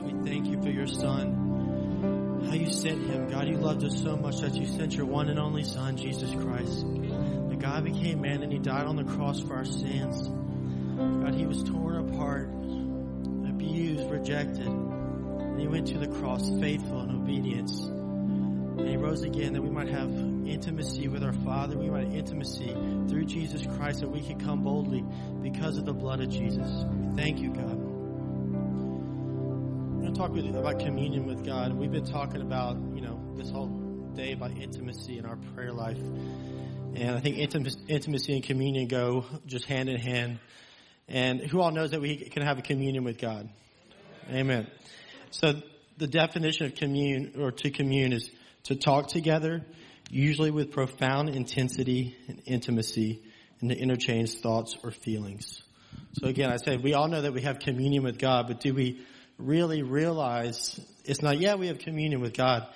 We thank you for your Son. How you sent him. God, you loved us so much that you sent your one and only Son, Jesus Christ. The God became man and he died on the cross for our sins. God, he was torn apart, abused, rejected. And he went to the cross faithful in obedience. And he rose again that we might have intimacy with our Father. We might have intimacy through Jesus Christ that we can come boldly because of the blood of Jesus. We thank you, God. Talk with about communion with God. We've been talking about, you know, this whole day about intimacy in our prayer life. And I think intimacy and communion go just hand in hand. And who all knows that we can have a communion with God? Amen. So the definition of commune or to commune is to talk together, usually with profound intensity and intimacy, and to interchange thoughts or feelings. So again, I say we all know that we have communion with God, but do we really realize it's not, yeah, we have communion with God,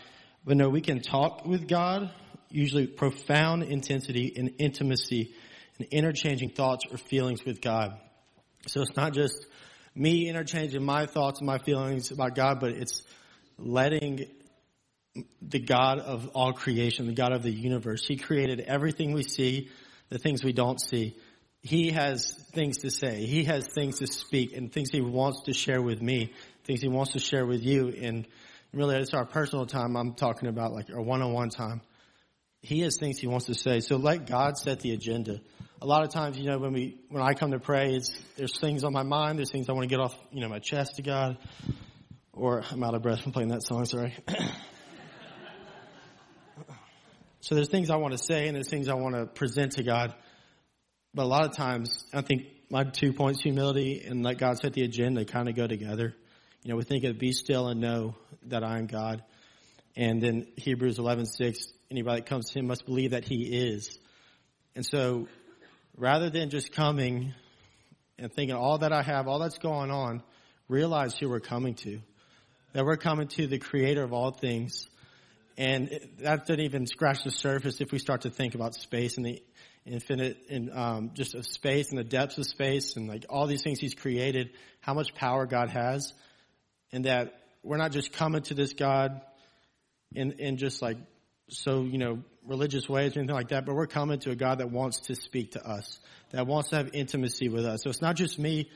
but no, we can talk with God, usually profound intensity and intimacy and interchanging thoughts or feelings with God. So it's not just me interchanging my thoughts and my feelings about God, but it's letting the God of all creation, the God of the universe. He created everything we see, the things we don't see. He has things to say. He has things to speak and things he wants to share with me, things he wants to share with you. And really, it's our personal time. I'm talking about like our one-on-one time. He has things he wants to say. So let God set the agenda. A lot of times, you know, when we, when I come to pray, it's, there's things on my mind. There's things I want to get off, you know, my chest to God. Or I'm out of breath from playing that song, sorry. so there's things I want to say and there's things I want to present to God. But a lot of times, I think my two points, humility and let God set the agenda, kind of go together. You know, we think of be still and know that I am God. And then Hebrews 11:6, anybody that comes to him must believe that he is. And so, rather than just coming and thinking all that I have, all that's going on, realize who we're coming to. That we're coming to the creator of all things. And that doesn't even scratch the surface if we start to think about space and the infinite and um, just of space and the depths of space and like all these things he's created, how much power God has, and that we're not just coming to this God in in just like so you know religious ways or anything like that, but we're coming to a God that wants to speak to us, that wants to have intimacy with us. So it's not just me,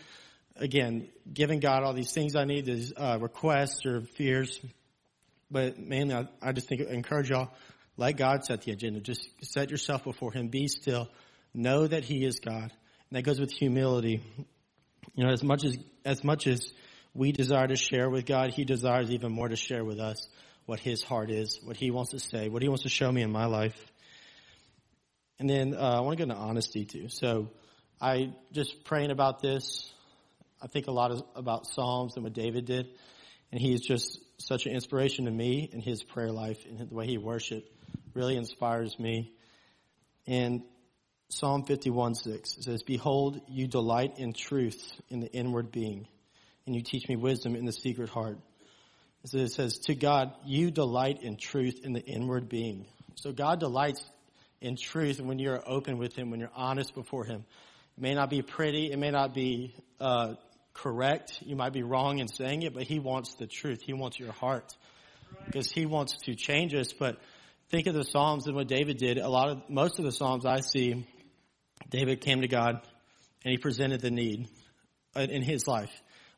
again, giving God all these things I need, these uh, requests or fears, but mainly I, I just think encourage y'all let God set the agenda. Just set yourself before Him. Be still. Know that He is God. And that goes with humility. You know, as much as, as much as we desire to share with God, He desires even more to share with us what His heart is, what He wants to say, what He wants to show me in my life. And then, uh, I want to go into honesty too. So, I just praying about this. I think a lot of, about Psalms and what David did. And he's just such an inspiration to me in his prayer life and the way he worshiped really inspires me. And Psalm 51 6 says, Behold, you delight in truth in the inward being, and you teach me wisdom in the secret heart. So it says, To God, you delight in truth in the inward being. So God delights in truth when you're open with Him, when you're honest before Him. It may not be pretty, it may not be uh, correct, you might be wrong in saying it, but He wants the truth. He wants your heart. Because He wants to change us, but think of the Psalms and what David did. A lot of, most of the Psalms I see, David came to God and he presented the need in his life.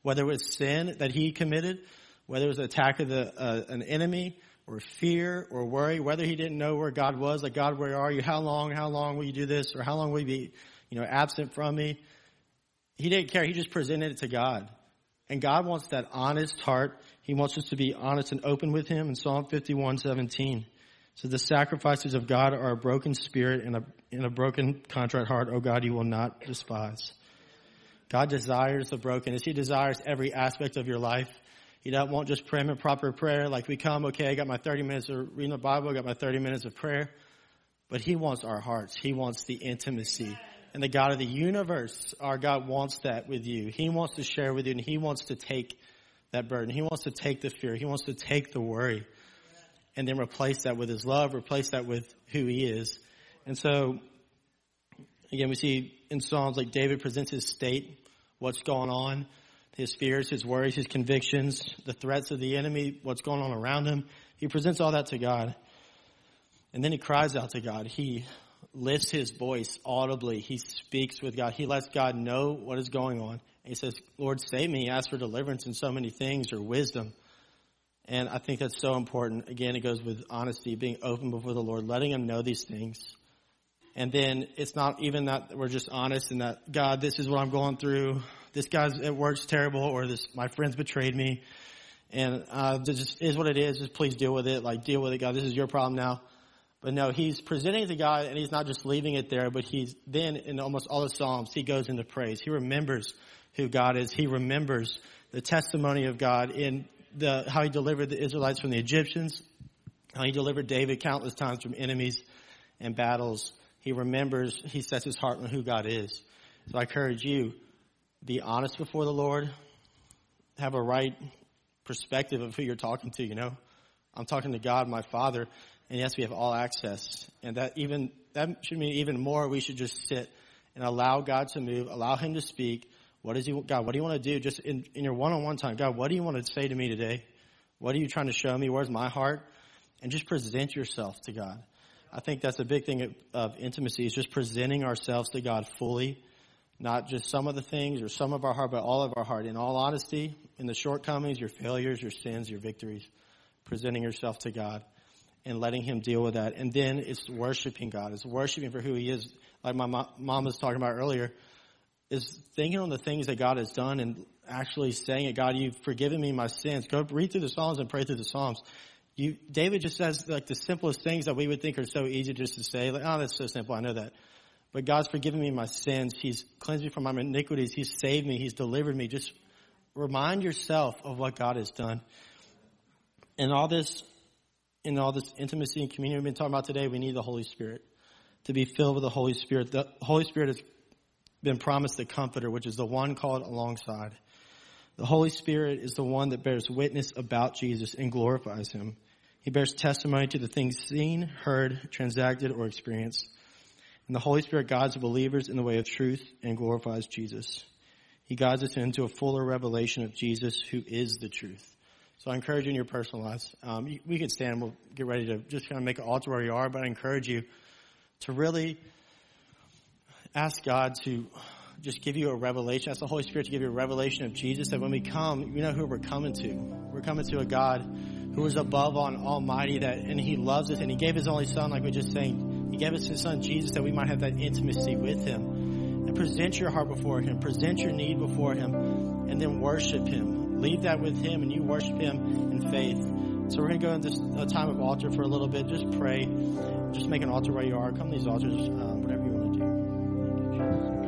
Whether it was sin that he committed, whether it was an attack of the, uh, an enemy, or fear, or worry, whether he didn't know where God was, like, God, where are you? How long, how long will you do this? Or how long will you be, you know, absent from me? He didn't care. He just presented it to God. And God wants that honest heart. He wants us to be honest and open with Him in Psalm 51, 17. So the sacrifices of God are a broken spirit and a, and a broken contrite heart, oh God, you will not despise. God desires the brokenness. He desires every aspect of your life. He doesn't want just prim and proper prayer, like we come, okay, I got my 30 minutes of reading the Bible, I got my 30 minutes of prayer. But He wants our hearts. He wants the intimacy. And the God of the universe, our God wants that with you. He wants to share with you and He wants to take that burden. He wants to take the fear. He wants to take the worry and then replace that with his love, replace that with who he is. And so, again, we see in Psalms like David presents his state, what's going on. his fears, his worries, his convictions, the threats of the enemy, what's going on around him. He presents all that to God. And then he cries out to God. He lifts his voice audibly. He speaks with God. He lets God know what is going on. And he says, Lord, save me. He asks for deliverance in so many things or wisdom. And I think that's so important. Again, it goes with honesty, being open before the Lord, letting him know these things. And then it's not even that we're just honest and that, God, this is what I'm going through. This guy's at work's terrible or this, my friends betrayed me. And, uh, this just is what it is. Just please deal with it. Like deal with it, God. This is your problem now. But no, he's presenting it to God and he's not just leaving it there, but he's then in almost all the Psalms, he goes into praise. He remembers who God is. He remembers the testimony of God in the, how he delivered the Israelites from the Egyptians, how he delivered David countless times from enemies and battles. He remembers, he sets his heart on who God is. So I encourage you, be honest before the Lord, have a right perspective of who you're talking to, you know. I'm talking to God, my Father, and yes, we have all access. And that even, that should mean even more we should just sit and allow God to move, allow Him to speak. What is He, God, what do you want to do? Just in, in your one-on-one time, God, what do you want to say to me today? What are you trying to show me? Where's my heart? And just present yourself to God. I think that's a big thing of, of intimacy is just presenting ourselves to God fully, not just some of the things or some of our heart, but all of our heart. In all honesty, in the shortcomings, your failures, your sins, your victories, presenting yourself to God and letting him deal with that. And then it's worshiping God. It's worshiping for who he is. Like my mom was talking about earlier, is thinking on the things that God has done and actually saying it, God, you've forgiven me my sins. Go read through the Psalms and pray through the Psalms. You, David just says like the simplest things that we would think are so easy just to say, like, oh, that's so simple. I know that. But God's forgiven me my sins. He's cleansed me from my iniquities. He's saved me. He's delivered me. Just remind yourself of what God has done. And all this in all this intimacy and communion we've been talking about today, we need the Holy Spirit to be filled with the Holy Spirit. The Holy Spirit has been promised the Comforter, which is the one called alongside. The Holy Spirit is the one that bears witness about Jesus and glorifies Him. He bears testimony to the things seen, heard, transacted, or experienced. And the Holy Spirit guides the believers in the way of truth and glorifies Jesus. He guides us into a fuller revelation of Jesus, who is the truth. So I encourage you in your personal lives. Um, we can stand. We'll get ready to just kind of make an altar where you are. But I encourage you to really ask God to just give you a revelation. Ask the Holy Spirit to give you a revelation of Jesus. That when we come, you know who we're coming to. We're coming to a God who is above on Almighty. That and He loves us, and He gave His only Son, like we just saying. He gave us His Son Jesus that we might have that intimacy with Him. And present your heart before Him. Present your need before Him, and then worship Him leave that with Him and you worship Him in faith. So we're going to go into a time of altar for a little bit. Just pray. Just make an altar where you are. Come to these altars, um, whatever you want to do.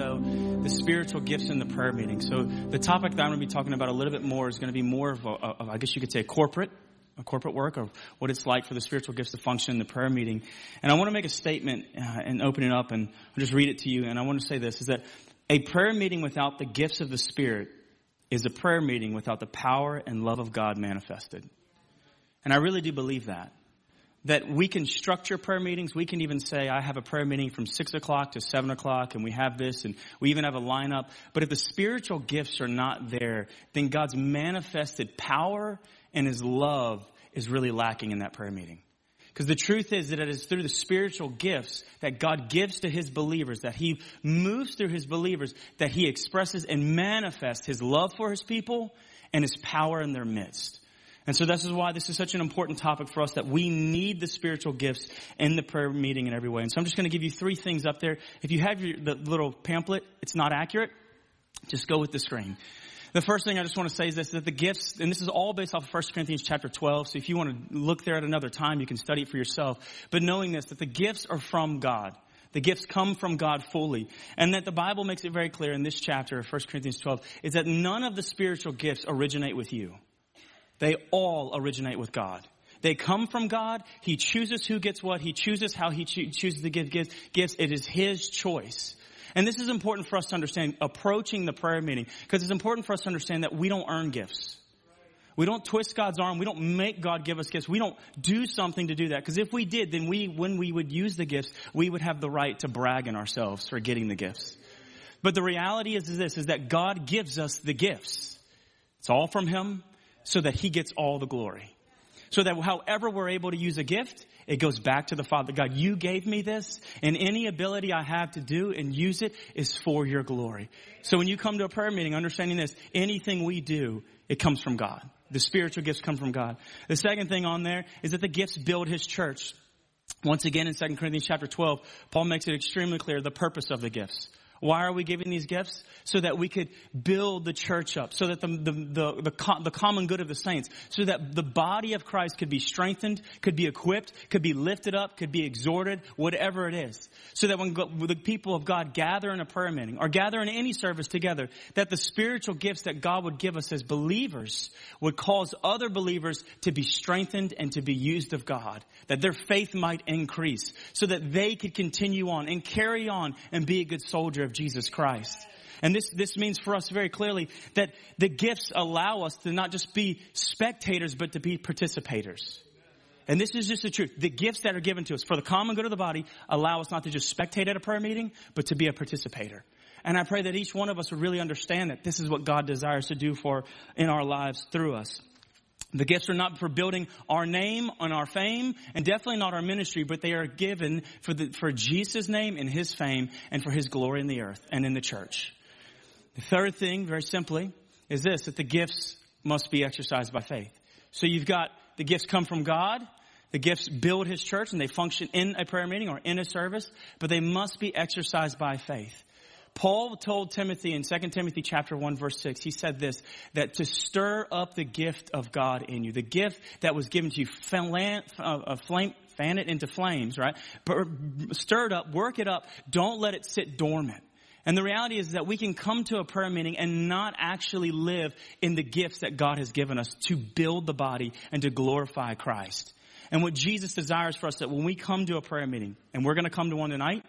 Though the spiritual gifts in the prayer meeting. So the topic that I'm going to be talking about a little bit more is going to be more of, I guess you could say, corporate corporate work of what it's like for the spiritual gifts to function in the prayer meeting. And I want to make a statement uh, and open it up and I'll just read it to you. And I want to say this is that a prayer meeting without the gifts of the Spirit is a prayer meeting without the power and love of God manifested. And I really do believe that. That we can structure prayer meetings. We can even say, I have a prayer meeting from six o'clock to seven o'clock and we have this and we even have a lineup. But if the spiritual gifts are not there, then God's manifested power and his love is really lacking in that prayer meeting. Because the truth is that it is through the spiritual gifts that God gives to his believers, that he moves through his believers, that he expresses and manifests his love for his people and his power in their midst. And so this is why this is such an important topic for us that we need the spiritual gifts in the prayer meeting in every way. And so I'm just going to give you three things up there. If you have your, the little pamphlet, it's not accurate. Just go with the screen. The first thing I just want to say is this, that the gifts, and this is all based off of 1 Corinthians chapter 12, so if you want to look there at another time, you can study it for yourself. But knowing this, that the gifts are from God. The gifts come from God fully. And that the Bible makes it very clear in this chapter of 1 Corinthians 12, is that none of the spiritual gifts originate with you. They all originate with God. They come from God. He chooses who gets what. He chooses how he cho- chooses to give gifts. It is His choice. And this is important for us to understand approaching the prayer meeting because it's important for us to understand that we don't earn gifts. We don't twist God's arm. We don't make God give us gifts. We don't do something to do that. Because if we did, then we, when we would use the gifts, we would have the right to brag in ourselves for getting the gifts. But the reality is, is this, is that God gives us the gifts. It's all from Him so that He gets all the glory. So that however we're able to use a gift, it goes back to the Father. God, you gave me this and any ability I have to do and use it is for your glory. So when you come to a prayer meeting, understanding this, anything we do, it comes from God. The spiritual gifts come from God. The second thing on there is that the gifts build His church. Once again in 2 Corinthians chapter 12, Paul makes it extremely clear the purpose of the gifts. Why are we giving these gifts? So that we could build the church up, so that the, the, the, the, the common good of the saints, so that the body of Christ could be strengthened, could be equipped, could be lifted up, could be exhorted, whatever it is. So that when the people of God gather in a prayer meeting or gather in any service together, that the spiritual gifts that God would give us as believers would cause other believers to be strengthened and to be used of God, that their faith might increase, so that they could continue on and carry on and be a good soldier of Jesus Christ. And this, this means for us very clearly that the gifts allow us to not just be spectators, but to be participators. And this is just the truth. The gifts that are given to us for the common good of the body allow us not to just spectate at a prayer meeting, but to be a participator. And I pray that each one of us would really understand that this is what God desires to do for in our lives through us. The gifts are not for building our name and our fame, and definitely not our ministry, but they are given for the, for Jesus' name and His fame, and for His glory in the earth and in the church. The third thing, very simply, is this, that the gifts must be exercised by faith. So you've got the gifts come from God, the gifts build His church, and they function in a prayer meeting or in a service, but they must be exercised by faith. Paul told Timothy in 2 Timothy chapter 1 verse 6, he said this, that to stir up the gift of God in you, the gift that was given to you, fan, uh, flame, fan it into flames, right? Stir it up, work it up, don't let it sit dormant. And the reality is that we can come to a prayer meeting and not actually live in the gifts that God has given us to build the body and to glorify Christ. And what Jesus desires for us is that when we come to a prayer meeting, and we're going to come to one tonight,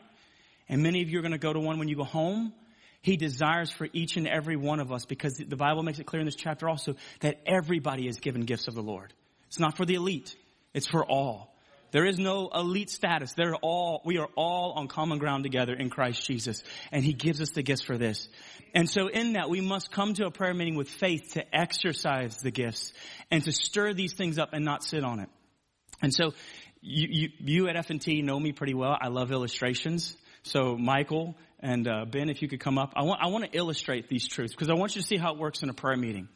and many of you are going to go to one when you go home. He desires for each and every one of us because the Bible makes it clear in this chapter also that everybody is given gifts of the Lord. It's not for the elite. It's for all. There is no elite status. They're all, we are all on common ground together in Christ Jesus. And He gives us the gifts for this. And so in that, we must come to a prayer meeting with faith to exercise the gifts and to stir these things up and not sit on it. And so you, you, you at F&T know me pretty well. I love illustrations. So Michael and uh, Ben, if you could come up, I want I want to illustrate these truths because I want you to see how it works in a prayer meeting.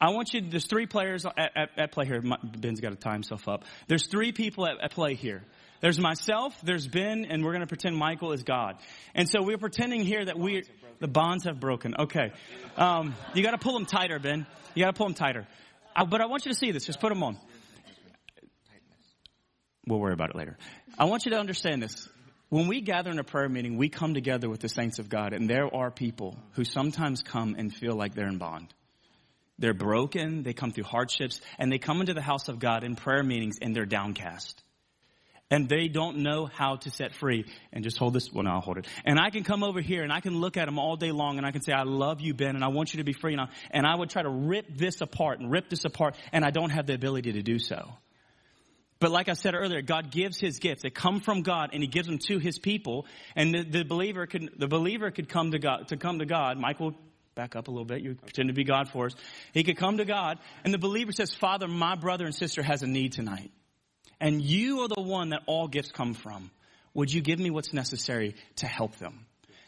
I want you. There's three players at, at, at play here. Ben's got to tie himself up. There's three people at, at play here. There's myself, there's Ben, and we're going to pretend Michael is God. And so we're pretending here that we the bonds have broken. Okay, um, you got to pull them tighter, Ben. You got to pull them tighter. I, but I want you to see this. Just put them on. We'll worry about it later. I want you to understand this. When we gather in a prayer meeting, we come together with the saints of God, and there are people who sometimes come and feel like they're in bond. They're broken, they come through hardships, and they come into the house of God in prayer meetings and they're downcast. And they don't know how to set free. And just hold this, well, no, I'll hold it. And I can come over here and I can look at them all day long and I can say, I love you, Ben, and I want you to be free. And I, and I would try to rip this apart and rip this apart, and I don't have the ability to do so. But like I said earlier, God gives His gifts. They come from God, and He gives them to His people. And the, the believer could the believer could come to God to come to God. Michael, back up a little bit. You pretend to be God for us. He could come to God, and the believer says, "Father, my brother and sister has a need tonight, and you are the one that all gifts come from. Would you give me what's necessary to help them?"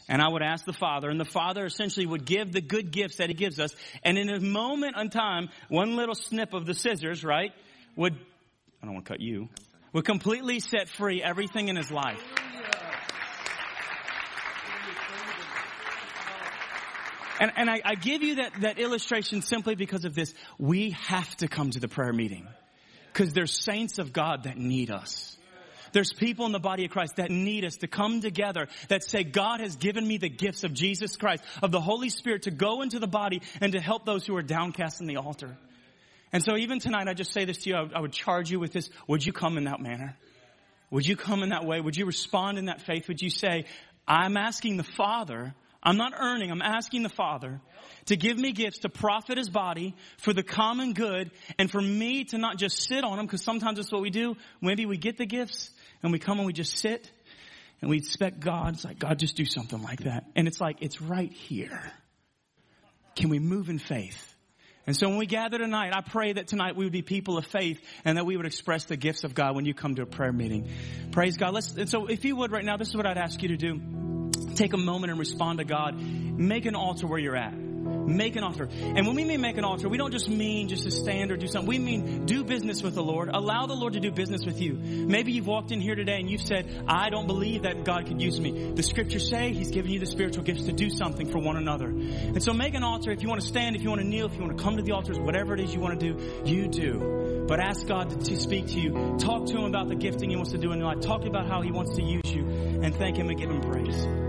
And I would ask the Father, and the Father essentially would give the good gifts that He gives us. And in a moment in time, one little snip of the scissors, right, would I don't want to cut you, would completely set free everything in his life. And, and I, I give you that, that illustration simply because of this. We have to come to the prayer meeting because there's saints of God that need us. There's people in the body of Christ that need us to come together that say, God has given me the gifts of Jesus Christ, of the Holy Spirit to go into the body and to help those who are downcast in the altar. And so even tonight, I just say this to you. I would, I would charge you with this. Would you come in that manner? Would you come in that way? Would you respond in that faith? Would you say, I'm asking the Father, I'm not earning, I'm asking the Father to give me gifts to profit His body for the common good and for me to not just sit on them because sometimes that's what we do. Maybe we get the gifts and we come and we just sit and we expect God. It's like, God, just do something like that. And it's like, it's right here. Can we move in faith? And so when we gather tonight, I pray that tonight we would be people of faith and that we would express the gifts of God when you come to a prayer meeting. Praise God. Let's, and so if you would right now, this is what I'd ask you to do. Take a moment and respond to God. Make an altar where you're at. Make an altar. And when we mean make an altar, we don't just mean just to stand or do something. We mean do business with the Lord. Allow the Lord to do business with you. Maybe you've walked in here today and you've said, I don't believe that God could use me. The scriptures say He's given you the spiritual gifts to do something for one another. And so make an altar. If you want to stand, if you want to kneel, if you want to come to the altars, whatever it is you want to do, you do. But ask God to, speak to you. Talk to Him about the gifting He wants to do in your life. Talk about how He wants to use you and thank Him and give Him praise.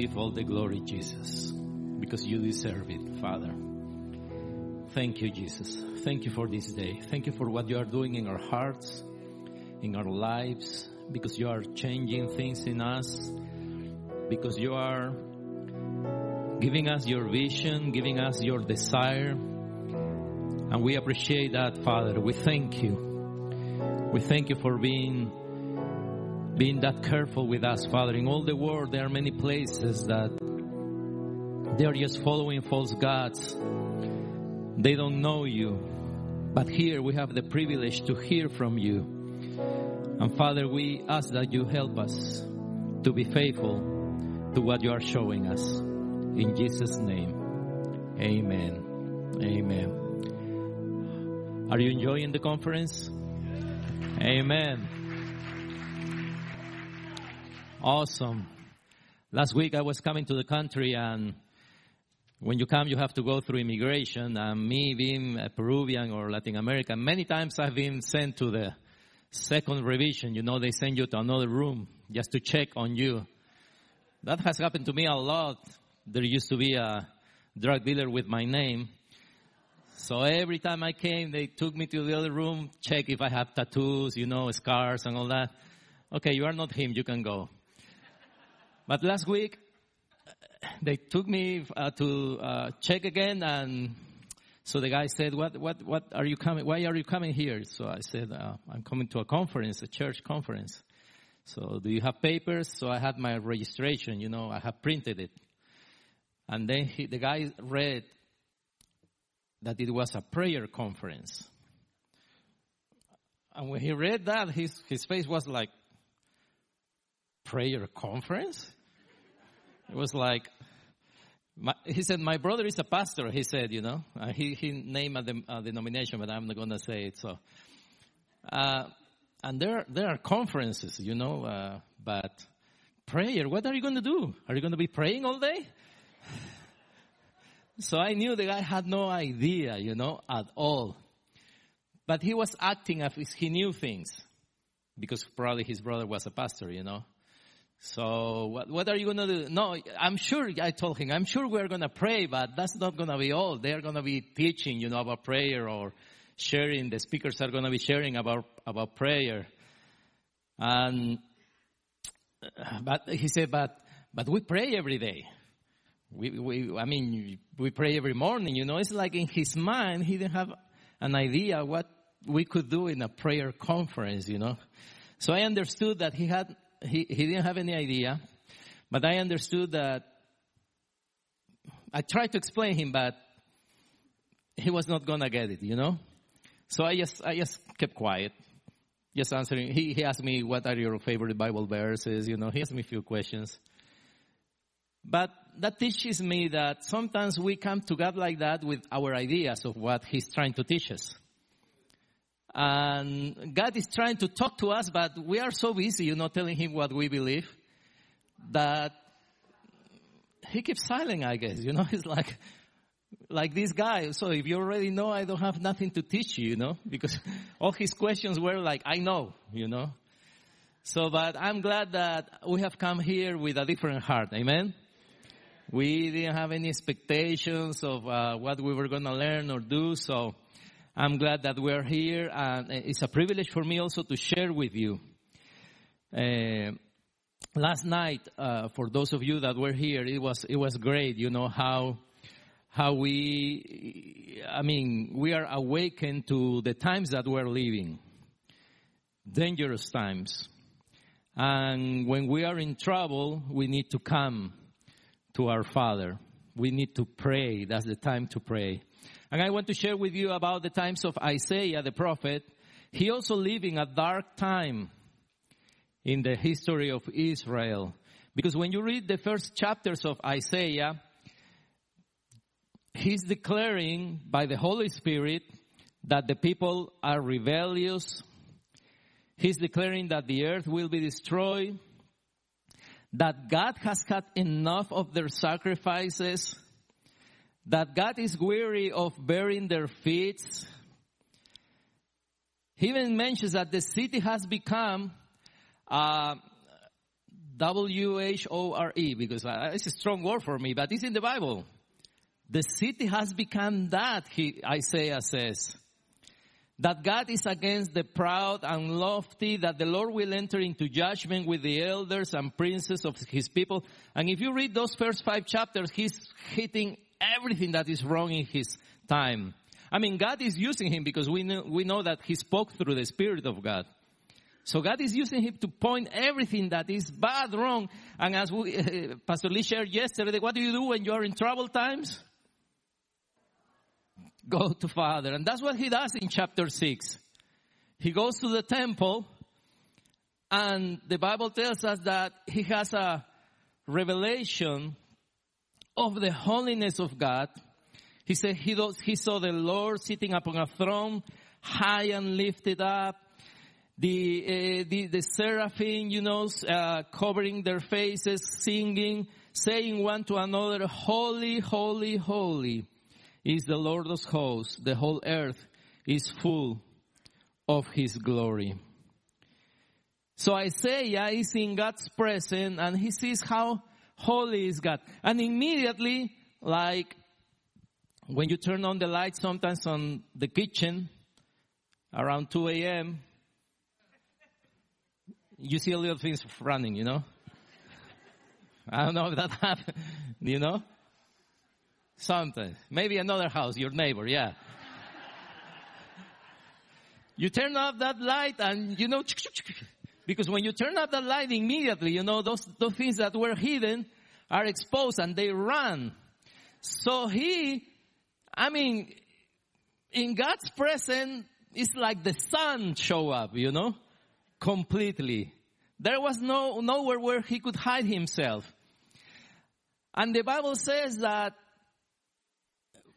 Receive all the glory, Jesus, because you deserve it, Father. Thank you, Jesus. Thank you for this day. Thank you for what you are doing in our hearts, in our lives, because you are changing things in us, because you are giving us your vision, giving us your desire. And we appreciate that, Father. We thank you. We thank you for being being that careful with us, Father. In all the world, there are many places that they are just following false gods. They don't know you. But here we have the privilege to hear from you. And Father, we ask that you help us to be faithful to what you are showing us. In Jesus' name, amen. Amen. Are you enjoying the conference? Amen. Awesome. Last week I was coming to the country and when you come you have to go through immigration and me being a Peruvian or Latin American, many times I've been sent to the second revision. You know, they send you to another room just to check on you. That has happened to me a lot. There used to be a drug dealer with my name. So every time I came, they took me to the other room, check if I have tattoos, you know, scars and all that. Okay, you are not him, you can go. But last week, they took me uh, to uh, check again, and so the guy said, "What, what, what are you coming? Why are you coming here?" So I said, uh, "I'm coming to a conference, a church conference." So do you have papers? So I had my registration. You know, I have printed it, and then he, the guy read that it was a prayer conference. And when he read that, his his face was like, "Prayer conference." It was like, my, he said, my brother is a pastor, he said, you know. Uh, he, he named a, de, a, denomination, but I'm not going to say it, so. Uh, and there, there are conferences, you know, uh, but prayer, what are you going to do? Are you going to be praying all day? so I knew the guy had no idea, you know, at all. But he was acting as if he knew things. Because probably his brother was a pastor, you know. So what, what are you going to do? No, I'm sure, I told him, I'm sure we're going to pray, but that's not going to be all. They're going to be teaching, you know, about prayer or sharing. The speakers are going to be sharing about, about prayer. And, uh, but he said, but, but we pray every day. We, we, I mean, we pray every morning, you know, it's like in his mind, he didn't have an idea what we could do in a prayer conference, you know. So I understood that he had he, he didn't have any idea, but I understood that I tried to explain him, but he was not gonna get it, you know? So I just, I just kept quiet. Just answering. He, he asked me, what are your favorite Bible verses? You know, he asked me a few questions. But that teaches me that sometimes we come to God like that with our ideas of what He's trying to teach us. And God is trying to talk to us, but we are so busy, you know, telling Him what we believe that He keeps silent, I guess. You know, He's like, like this guy. So if you already know, I don't have nothing to teach you, you know, because all his questions were like, I know, you know. So, but I'm glad that we have come here with a different heart. Amen. We didn't have any expectations of uh, what we were going to learn or do. So I'm glad that we're here and it's a privilege for me also to share with you. Uh, last night, uh, for those of you that were here, it was, it was great, you know, how, how we, I mean, we are awakened to the times that we're living. Dangerous times. And when we are in trouble, we need to come to our Father. We need to pray. That's the time to pray. And I want to share with you about the times of Isaiah the prophet. He also lived in a dark time in the history of Israel. Because when you read the first chapters of Isaiah, he's declaring by the Holy Spirit that the people are rebellious. He's declaring that the earth will be destroyed, that God has had enough of their sacrifices, that God is weary of bearing their feet. He even mentions that the city has become uh, W-H-O-R-E, because uh, it's a strong word for me, but it's in the Bible. The city has become that, he, Isaiah says. That God is against the proud and lofty, that the Lord will enter into judgment with the elders and princes of his people. And if you read those first five chapters, he's hitting everything that is wrong in his time. I mean, God is using him because we know, we know that he spoke through the Spirit of God. So God is using him to point everything that is bad, wrong. And as we, uh, Pastor Lee shared yesterday, what do you do when you are in trouble times? Go to Father. And that's what he does in chapter 6. He goes to the temple and the Bible tells us that he has a revelation of the holiness of God. He said he, he saw the Lord sitting upon a throne, high and lifted up. The, uh, the, the seraphim, you know, uh, covering their faces, singing, saying one to another, holy, holy, holy is the Lord of hosts. The whole earth is full of his glory. So Isaiah is in God's presence and he sees how holy is God. And immediately, like when you turn on the light sometimes on the kitchen around 2 a.m., you see a little things running, you know? I don't know if that happened, you know? Something. Maybe another house, your neighbor, yeah. you turn off that light and you know, because when you turn off that light immediately, you know, those, those things that were hidden are exposed and they run. So he, I mean, in God's presence, it's like the sun show up, you know, completely. There was no, nowhere where he could hide himself. And the Bible says that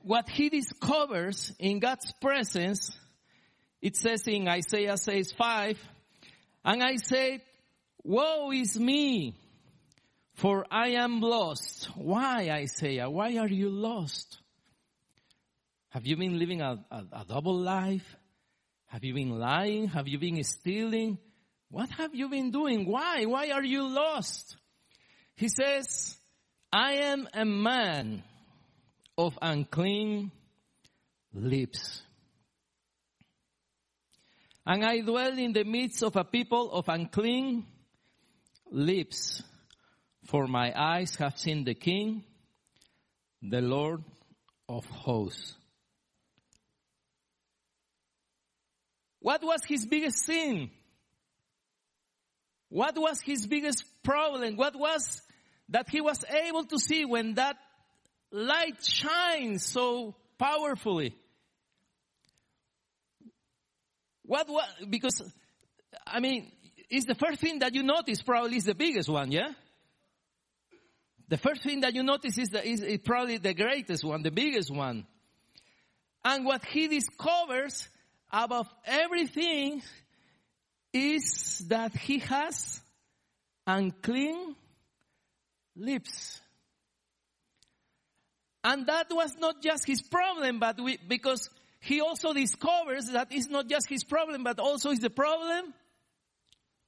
what he discovers in God's presence, it says in Isaiah says 5, and I said, woe is me, for I am lost. Why, Isaiah? Why are you lost? Have you been living a, a, a double life? Have you been lying? Have you been stealing? What have you been doing? Why? Why are you lost? He says, I am a man of unclean lips. And I dwell in the midst of a people of unclean lips. For my eyes have seen the King, the Lord of hosts. What was his biggest sin? What was his biggest problem? What was that he was able to see when that light shines so powerfully. What, what, because, I mean, it's the first thing that you notice probably is the biggest one, yeah? The first thing that you notice is, the, is, is probably the greatest one, the biggest one. And what he discovers above everything is that he has unclean lips. And that was not just his problem, but we, because he also discovers that it's not just his problem, but also is the problem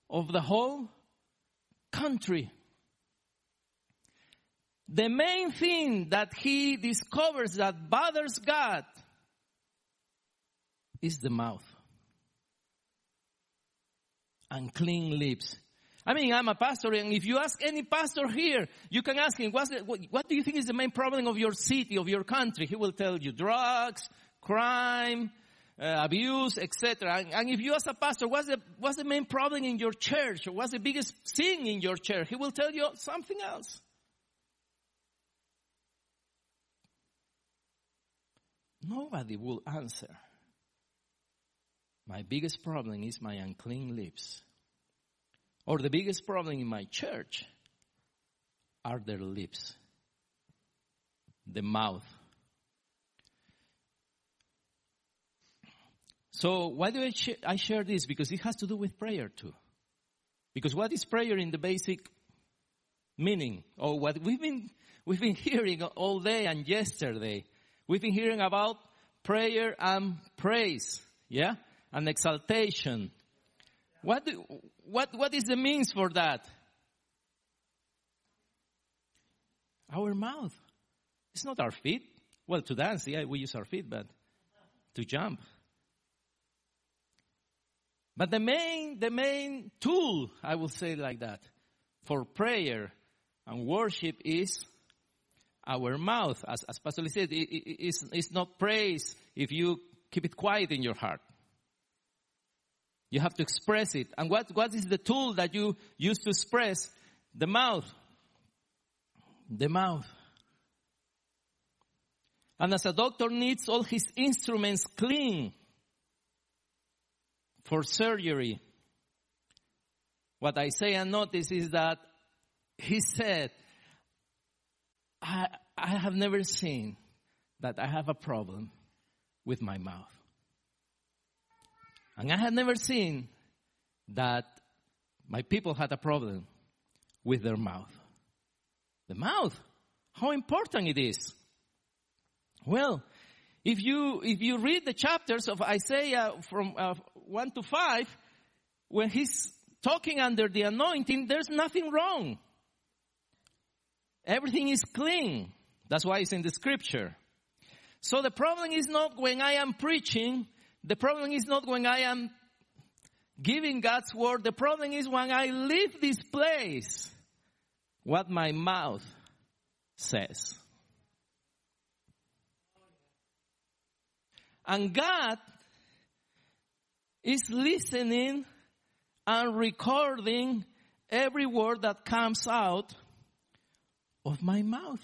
of the whole country. The main thing that he discovers that bothers God is the mouth. Unclean lips. I mean, I'm a pastor, and if you ask any pastor here, you can ask him, what, what do you think is the main problem of your city, of your country? He will tell you drugs, crime, uh, abuse, etc. And, and, if you ask a pastor, what's the, what's the main problem in your church? What's the biggest sin in your church? He will tell you something else. Nobody will answer. My biggest problem is my unclean lips. Or the biggest problem in my church are their lips, the mouth. So why do I, sh- I share this? Because it has to do with prayer too. Because what is prayer in the basic meaning? Or what we've been, we've been hearing all day and yesterday. We've been hearing about prayer and praise. Yeah? And exaltation. What, do, what, what is the means for that? Our mouth. It's not our feet. Well, to dance, yeah, we use our feet, but to jump. But the main, the main tool, I will say like that, for prayer and worship is our mouth. As, as Pastor said, it, it, it's, it's not praise if you keep it quiet in your heart. You have to express it. And what, what is the tool that you use to express? The mouth. The mouth. And as a doctor needs all his instruments clean for surgery, what Isaiah noticed is that he said, I, I have never seen that I have a problem with my mouth. And I had never seen that my people had a problem with their mouth. The mouth, how important it is. Well, if you, if you read the chapters of Isaiah from uh, 1 to 5, when he's talking under the anointing, there's nothing wrong. Everything is clean. That's why it's in the scripture. So the problem is not when I am preaching, the problem is not when I am giving God's word, the problem is when I leave this place, what my mouth says. And God is listening and recording every word that comes out of my mouth.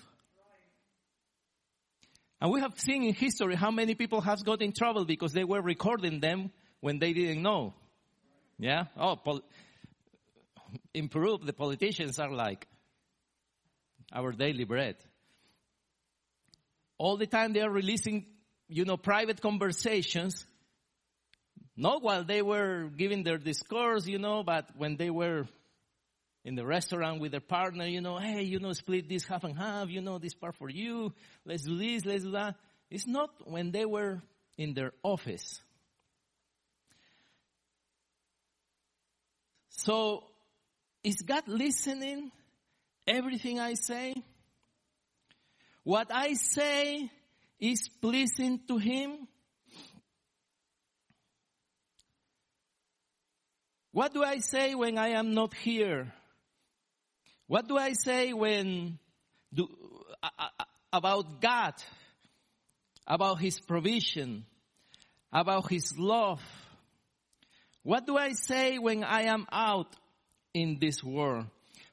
And we have seen in history how many people have got in trouble because they were recording them when they didn't know. Yeah? Oh, pol- in Peru, the politicians are like our daily bread. All the time they are releasing, you know, private conversations. Not while they were giving their discourse, you know, but when they were in the restaurant with their partner, you know, hey, you know, split this half and half, you know, this part for you, let's do this, let's do that. It's not when they were in their office. So, is God listening everything I say? What I say is pleasing to Him? What do I say when I am not here? What do I say when do, uh, about God, about His provision, about His love? What do I say when I am out in this world?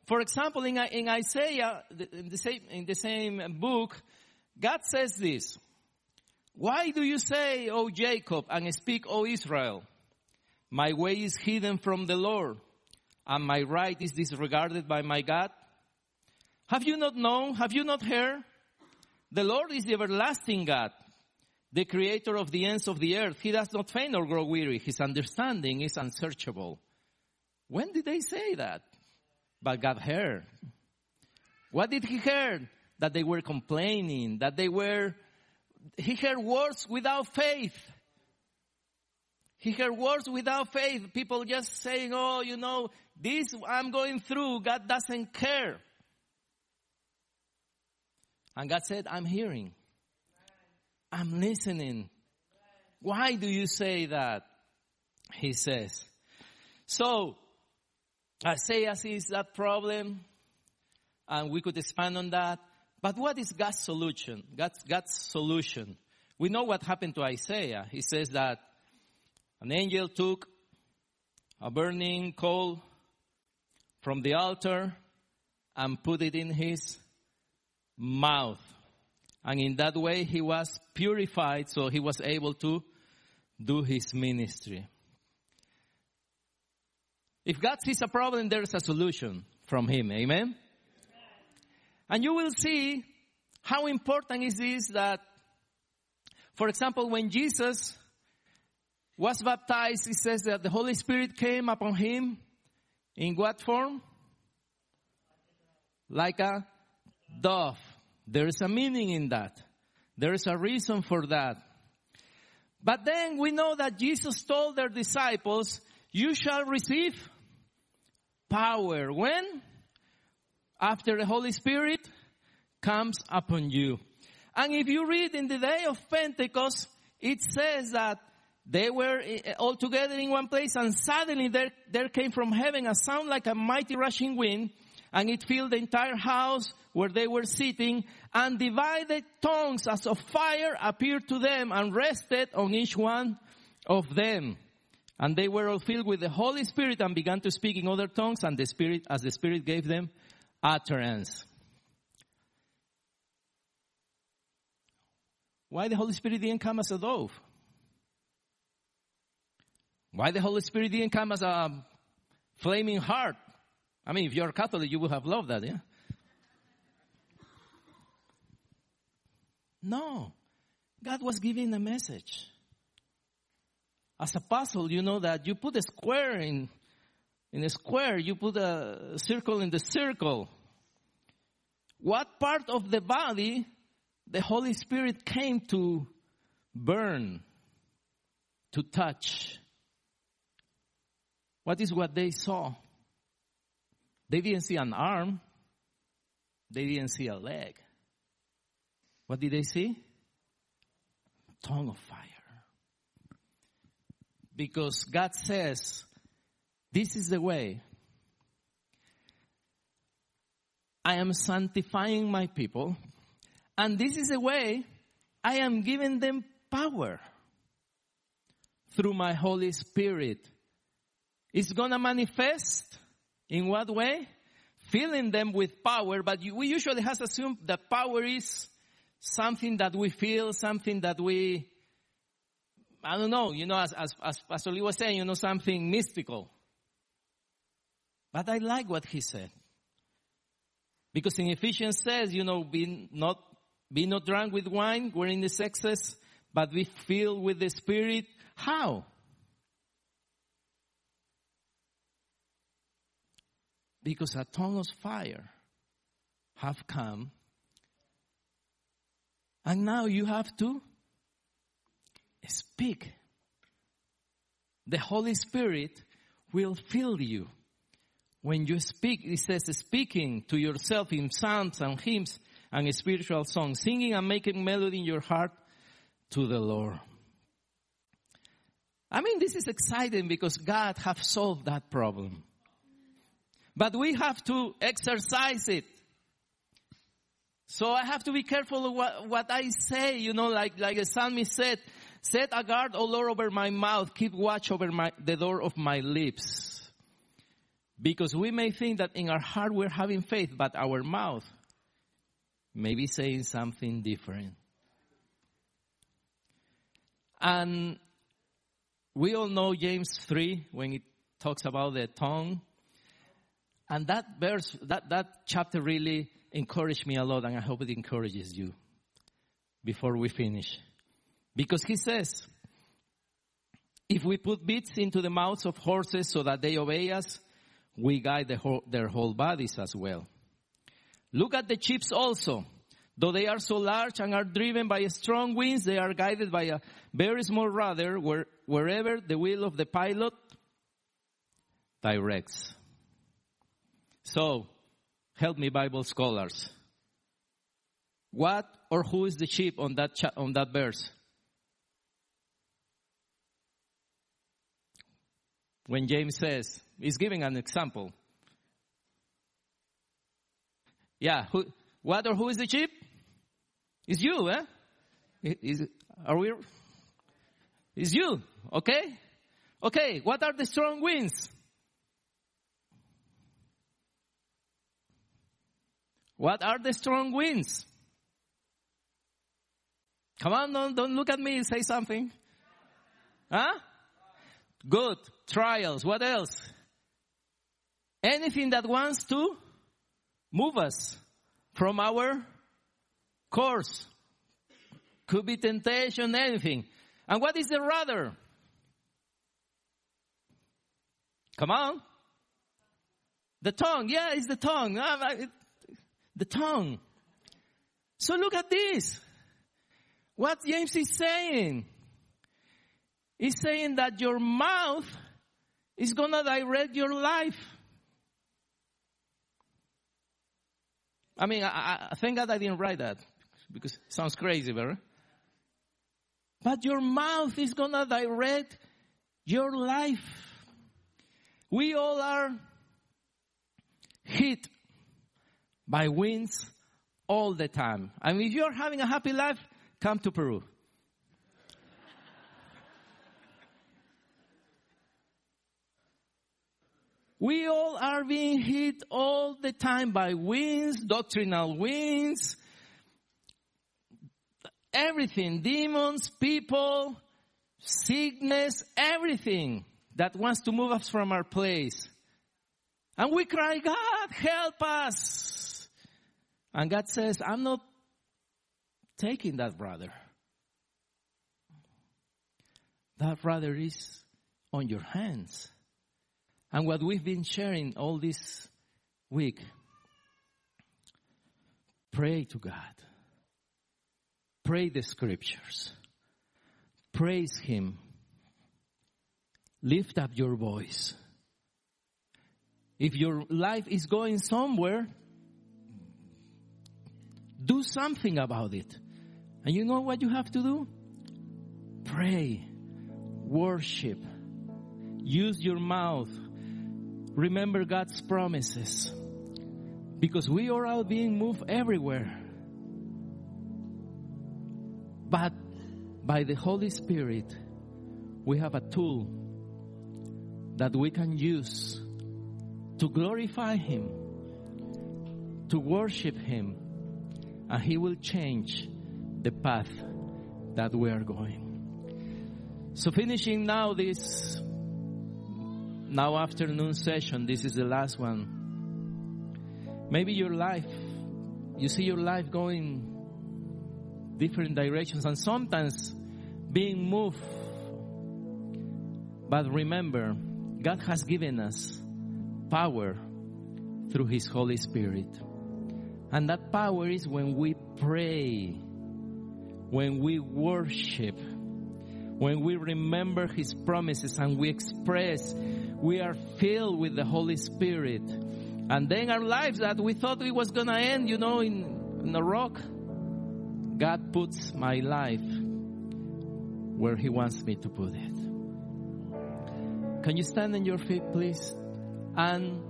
For example, in, in Isaiah, in the, same, in the same book, God says this. Why do you say, O Jacob, and speak, O Israel? My way is hidden from the Lord and my right is disregarded by my God? Have you not known? Have you not heard? The Lord is the everlasting God, the creator of the ends of the earth. He does not faint or grow weary. His understanding is unsearchable. When did they say that? But God heard. What did he hear? That they were complaining, that they were, he heard words without faith. He heard words without faith. People just saying, oh, you know, this I'm going through. God doesn't care. And God said, I'm hearing. I'm listening. Why do you say that? He says. So, Isaiah sees that problem, and we could expand on that. But what is God's solution? God's, God's solution. We know what happened to Isaiah. He says that an angel took a burning coal from the altar and put it in his mouth. And in that way he was purified so he was able to do his ministry. If God sees a problem, there's a solution from him. Amen? And you will see how important is this that, for example, when Jesus was baptized, it says that the Holy Spirit came upon him in what form? Like a dove. There is a meaning in that. There is a reason for that. But then we know that Jesus told their disciples, you shall receive power. When? After the Holy Spirit comes upon you. And if you read in the day of Pentecost, it says that they were eh, all together in one place and suddenly there, there came from heaven a sound like a mighty rushing wind and it filled the entire house where they were sitting and divided tongues as of fire appeared to them and rested on each one of them. And they were all filled with the Holy Spirit and began to speak in other tongues and the Spirit, as the Spirit gave them utterance. Why the Holy Spirit didn't come as a dove? Why the Holy Spirit didn't come as a um, flaming heart? I mean, if you're a Catholic, you would have loved that, yeah? No. God was giving a message. As a puzzle, you know that you put a square in, in a square, you put a circle in the circle. What part of the body the Holy Spirit came to burn, to touch? What is what they saw? They didn't see an arm. They didn't see a leg. What did they see? Tongue of fire. Because God says, this is the way. I am sanctifying my people. And this is the way I am giving them power through my Holy Spirit. It's gonna manifest in what way? Filling them with power, but we usually has assumed that power is something that we feel, something that we, I don't know, you know, as, as, as Pastor Lee was saying, you know, something mystical. But I like what he said. Because in Ephesians says, you know, be not, be not drunk with wine, wherein is excess, but be filled with the Spirit. How? Because a tongue of fire have come and now you have to speak. The Holy Spirit will fill you. When you speak, it says speaking to yourself in psalms and hymns and spiritual songs, singing and making melody in your heart to the Lord. I mean, this is exciting because God have solved that problem. But we have to exercise it. So I have to be careful what, what I say, you know, like, like the psalmist said, set a guard, O Lord, over my mouth, keep watch over my, the door of my lips. Because we may think that in our heart we're having faith, but our mouth may be saying something different. And we all know James 3 when it talks about the tongue. And that verse, that, that chapter really encouraged me a lot and I hope it encourages you before we finish. Because he says, if we put bits into the mouths of horses so that they obey us, we guide the whole, their whole bodies as well. Look at the ships also. Though they are so large and are driven by strong winds, they are guided by a very small rudder where, wherever the will of the pilot directs. So, help me Bible scholars. What or who is the sheep on that, cha- on that verse? When James says, he's giving an example. Yeah, who, what or who is the sheep? It's you, eh? Is, are we? It's you, okay? Okay, what are the strong winds? What are the strong winds? Come on, don't, don't look at me, say something. Huh? Good. Trials. What else? Anything that wants to move us from our course. Could be temptation, anything. And what is the rudder? Come on. The tongue. Yeah, it's the tongue. Ah, The tongue. So look at this. What James is saying. He's saying that your mouth is gonna direct your life. I mean, I, I thank God I didn't write that because it sounds crazy, right? But your mouth is gonna direct your life. We all are hit by winds all the time. I mean, if you're having a happy life, come to Peru. We all are being hit all the time by winds, doctrinal winds, everything, demons, people, sickness, everything that wants to move us from our place. And we cry, God, help us. And God says, I'm not taking that brother. That brother is on your hands. And what we've been sharing all this week, pray to God. Pray the scriptures. Praise Him. Lift up your voice. If your life is going somewhere, do something about it. And you know what you have to do? Pray, worship, use your mouth, remember God's promises. Because we are all being moved everywhere. But by the Holy Spirit, we have a tool that we can use to glorify Him, to worship Him, and He will change the path that we are going. So finishing now this now afternoon session, this is the last one. Maybe your life, you see your life going different directions and sometimes being moved. But remember, God has given us power through His Holy Spirit. And that power is when we pray, when we worship, when we remember His promises and we express, we are filled with the Holy Spirit. And then our lives that we thought it was gonna end, you know, in, in a rock, God puts my life where He wants me to put it. Can you stand on your feet, please? And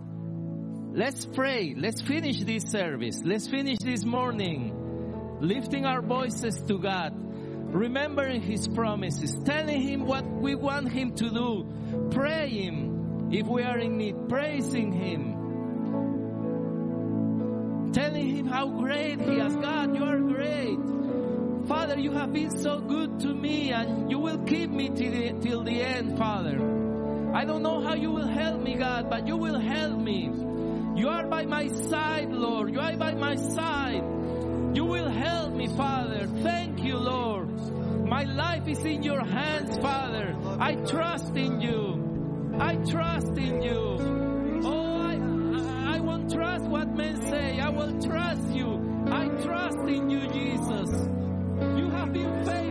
let's pray. Let's finish this service. Let's finish this morning lifting our voices to God, remembering His promises, telling Him what we want Him to do, praying if we are in need, praising Him, telling Him how great He has. God, you are great. Father, you have been so good to me and you will keep me till the, till the end, Father. I don't know how you will help me, God, but you will help me. You are by my side, Lord. You are by my side. You will help me, Father. Thank you, Lord. My life is in your hands, Father. I trust in you. I trust in you. Oh, I, I won't trust what men say. I will trust you. I trust in you, Jesus. You have been faithful.